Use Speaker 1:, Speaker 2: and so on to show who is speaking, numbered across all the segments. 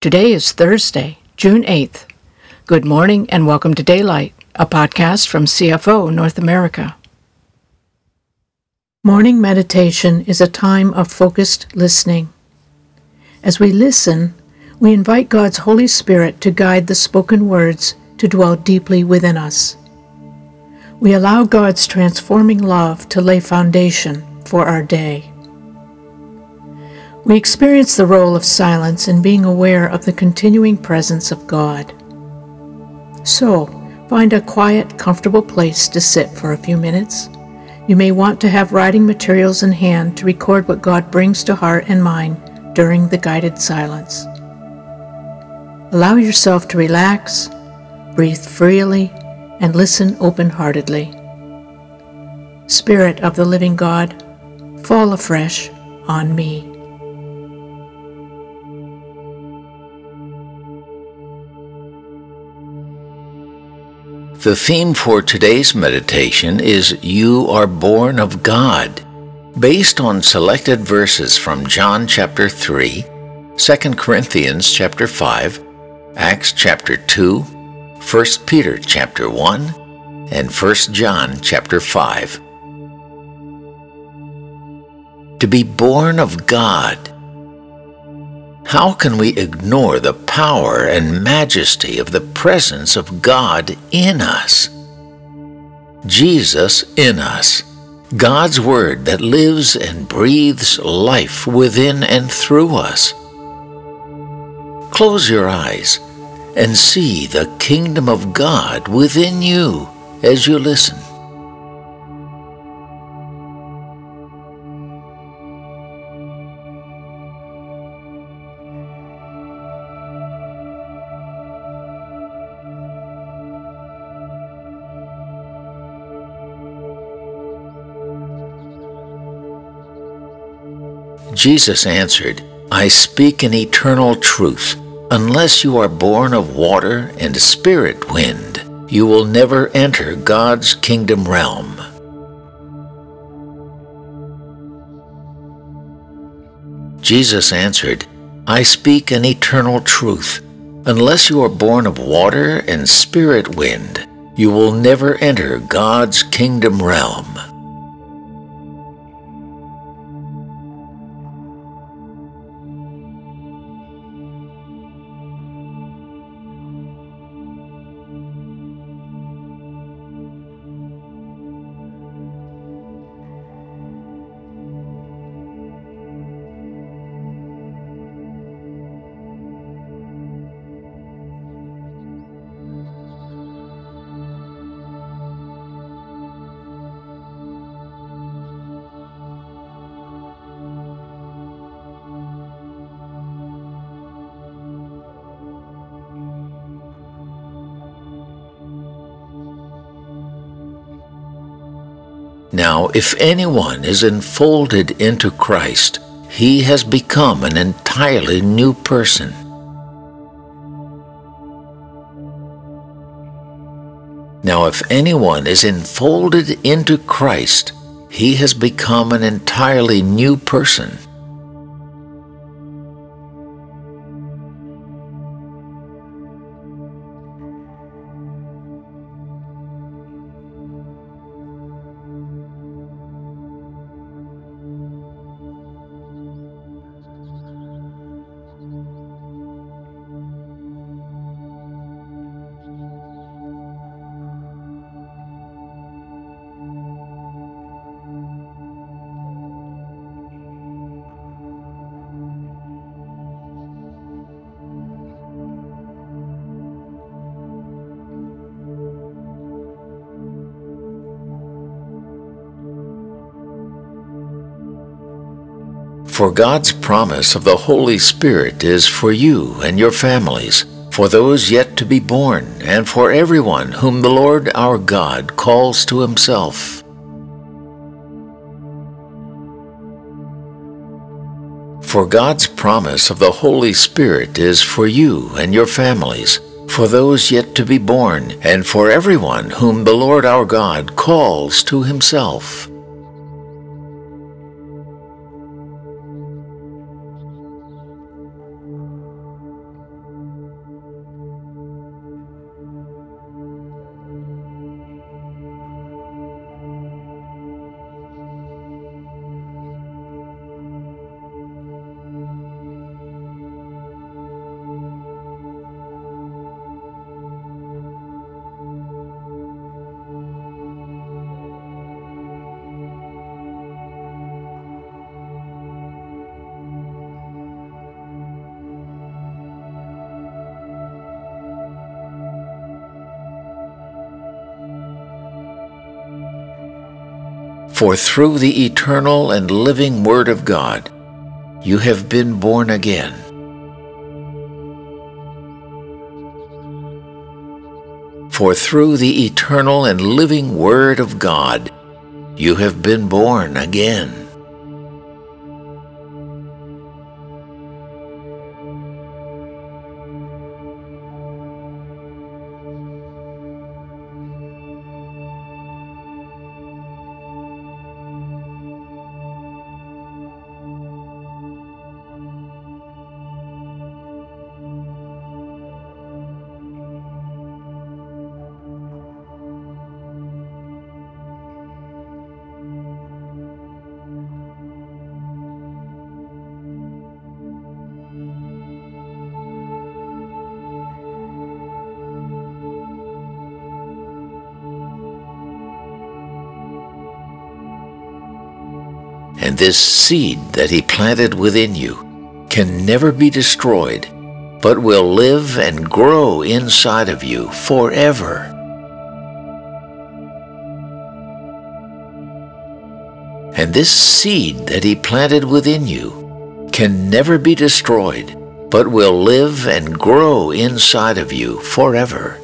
Speaker 1: Today is Thursday, June 8th. Good morning and welcome to Daylight, a podcast from CFO North America. Morning meditation is a time of focused listening. As we listen, we invite God's Holy Spirit to guide the spoken words to dwell deeply within us. We allow God's transforming love to lay foundation for our day. We experience the role of silence in being aware of the continuing presence of God. So, find a quiet, comfortable place to sit for a few minutes. You may want to have writing materials in hand to record what God brings to heart and mind during the guided silence. Allow yourself to relax, breathe freely, and listen open heartedly. Spirit of the living God, fall afresh on me.
Speaker 2: The theme for today's meditation is You Are Born of God, based on selected verses from John chapter 3, 2 Corinthians chapter 5, Acts chapter 2, 1 Peter chapter 1, and 1 John chapter 5. To be born of God how can we ignore the power and majesty of the presence of God in us? Jesus in us, God's Word that lives and breathes life within and through us. Close your eyes and see the kingdom of God within you as you listen. Jesus answered, I speak an eternal truth. Unless you are born of water and spirit wind, you will never enter God's kingdom realm. Jesus answered, I speak an eternal truth. Unless you are born of water and spirit wind, you will never enter God's kingdom realm. Now, if anyone is enfolded into Christ, he has become an entirely new person. Now, if anyone is enfolded into Christ, he has become an entirely new person. For God's promise of the Holy Spirit is for you and your families, for those yet to be born, and for everyone whom the Lord our God calls to himself. For God's promise of the Holy Spirit is for you and your families, for those yet to be born, and for everyone whom the Lord our God calls to himself. For through the eternal and living Word of God, you have been born again. For through the eternal and living Word of God, you have been born again. And this seed that he planted within you can never be destroyed, but will live and grow inside of you forever. And this seed that he planted within you can never be destroyed, but will live and grow inside of you forever.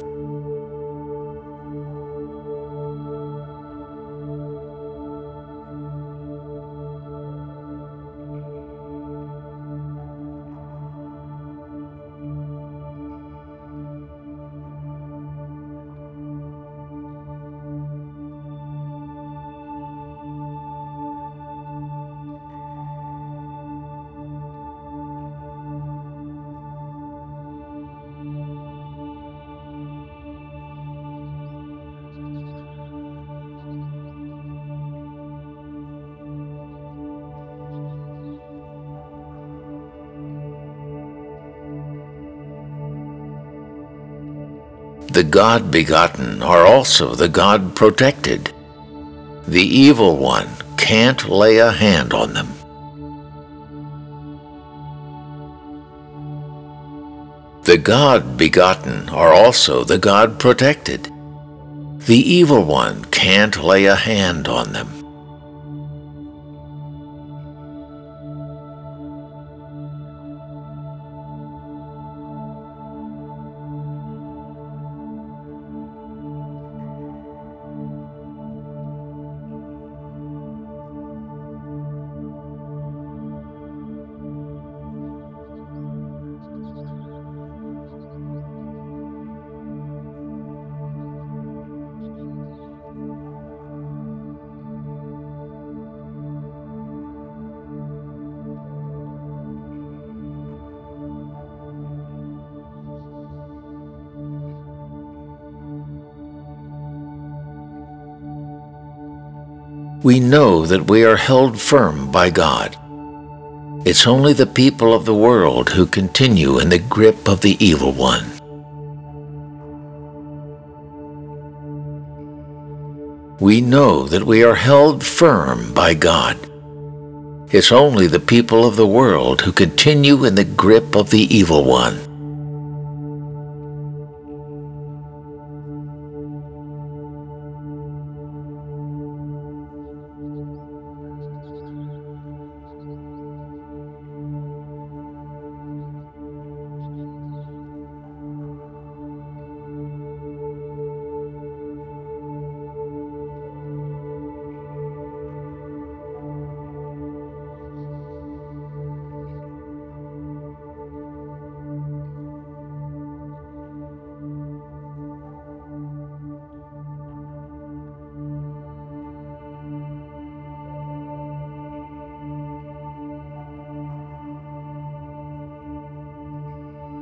Speaker 2: The God begotten are also the God protected. The evil one can't lay a hand on them. The God begotten are also the God protected. The evil one can't lay a hand on them. We know that we are held firm by God. It's only the people of the world who continue in the grip of the evil one. We know that we are held firm by God. It's only the people of the world who continue in the grip of the evil one.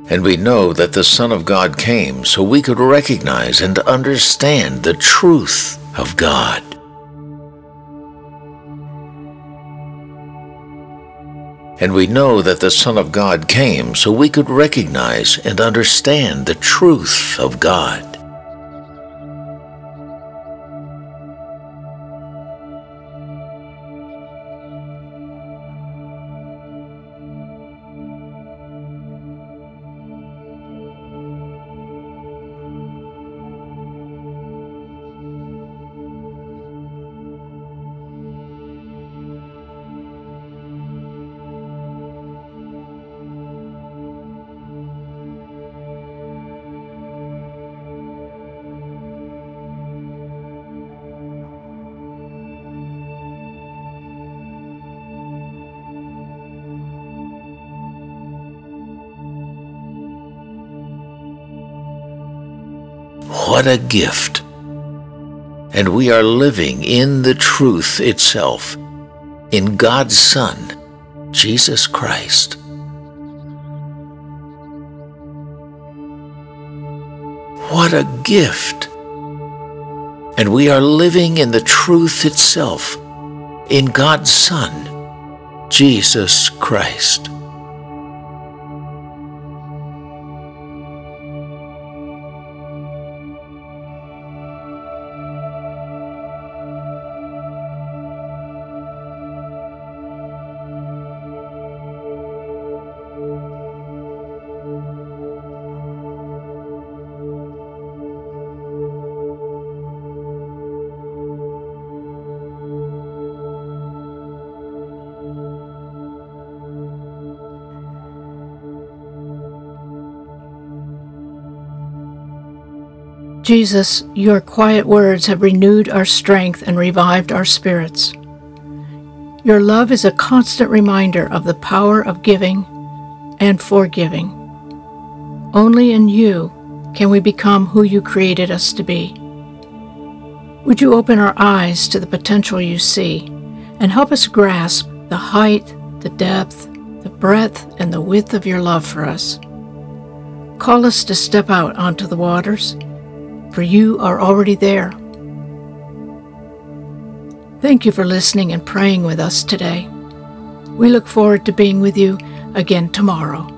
Speaker 2: And we know that the Son of God came so we could recognize and understand the truth of God. And we know that the Son of God came so we could recognize and understand the truth of God. What a gift! And we are living in the truth itself, in God's Son, Jesus Christ. What a gift! And we are living in the truth itself, in God's Son, Jesus Christ.
Speaker 1: Jesus, your quiet words have renewed our strength and revived our spirits. Your love is a constant reminder of the power of giving and forgiving. Only in you can we become who you created us to be. Would you open our eyes to the potential you see and help us grasp the height, the depth, the breadth, and the width of your love for us? Call us to step out onto the waters for you are already there. Thank you for listening and praying with us today. We look forward to being with you again tomorrow.